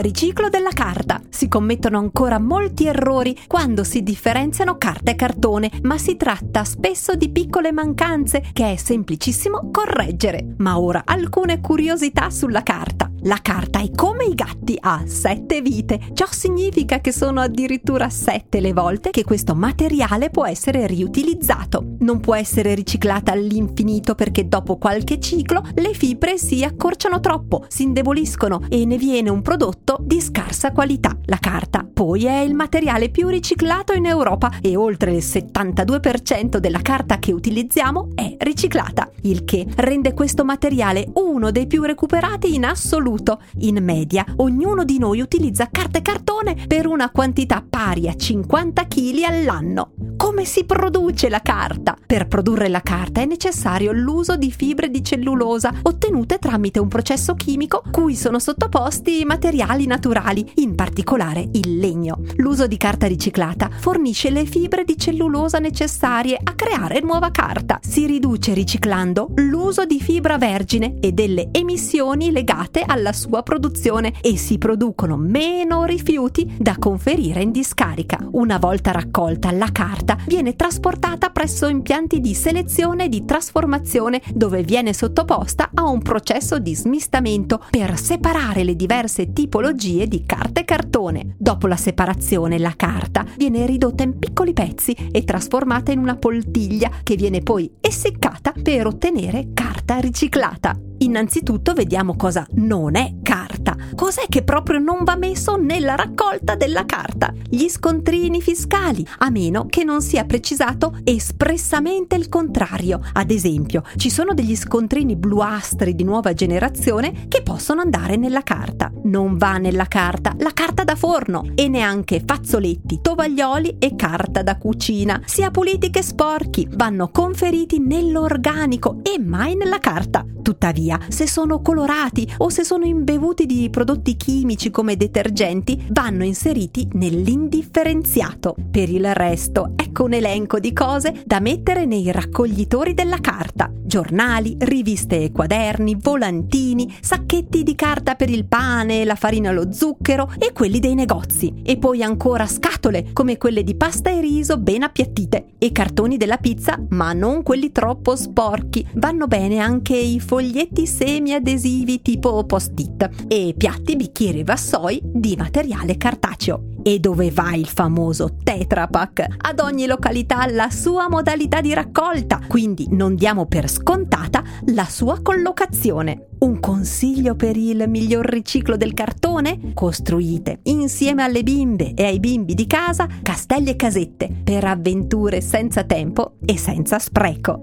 Riciclo della carta. Si commettono ancora molti errori quando si differenziano carta e cartone, ma si tratta spesso di piccole mancanze che è semplicissimo correggere. Ma ora alcune curiosità sulla carta. La carta è come i gatti, ha sette vite. Ciò significa che sono addirittura sette le volte che questo materiale può essere riutilizzato. Non può essere riciclata all'infinito perché dopo qualche ciclo le fibre si accorciano troppo, si indeboliscono e ne viene un prodotto di scarsa qualità. La carta poi è il materiale più riciclato in Europa e oltre il 72% della carta che utilizziamo è riciclata, il che rende questo materiale uno dei più recuperati in assoluto assoluto. In media, ognuno di noi utilizza carta e cartone per una quantità pari a 50 kg all'anno. Come si produce la carta? Per produrre la carta è necessario l'uso di fibre di cellulosa ottenute tramite un processo chimico cui sono sottoposti materiali naturali, in particolare il legno. L'uso di carta riciclata fornisce le fibre di cellulosa necessarie a creare nuova carta. Si riduce riciclando l'uso di fibra vergine e delle emissioni legate alla sua produzione e si producono meno rifiuti da conferire in discarica. Una volta raccolta la carta viene trasportata presso impianti di selezione e di trasformazione dove viene sottoposta a un processo di smistamento per separare le diverse tipologie di carta e cartone. Dopo la separazione la carta viene ridotta in piccoli pezzi e trasformata in una poltiglia che viene poi essiccata per ottenere carta riciclata. Innanzitutto vediamo cosa non è carta. Cos'è che proprio non va messo nella raccolta della carta? Gli scontrini fiscali, a meno che non sia precisato espressamente il contrario. Ad esempio, ci sono degli scontrini bluastri di nuova generazione che possono andare nella carta. Non va nella carta la carta da forno e neanche fazzoletti, tovaglioli e carta da cucina. Sia puliti che sporchi vanno conferiti nell'organico e mai nella carta. Tuttavia, se sono colorati o se sono imbevuti di prodotti chimici come detergenti, vanno inseriti nell'indifferenziato. Per il resto, ecco un elenco di cose da mettere nei raccoglitori della carta. Giornali, riviste e quaderni, volantini, sacchetti di carta per il pane, la farina e lo zucchero e quelli dei negozi. E poi ancora scatole, come quelle di pasta e riso ben appiattite. E cartoni della pizza, ma non quelli troppo sporchi. Vanno bene anche i foglietti foglietti semi-adesivi tipo post-it e piatti, bicchieri e vassoi di materiale cartaceo. E dove va il famoso Tetra Pak? Ad ogni località la sua modalità di raccolta, quindi non diamo per scontata la sua collocazione. Un consiglio per il miglior riciclo del cartone? Costruite insieme alle bimbe e ai bimbi di casa castelli e casette per avventure senza tempo e senza spreco.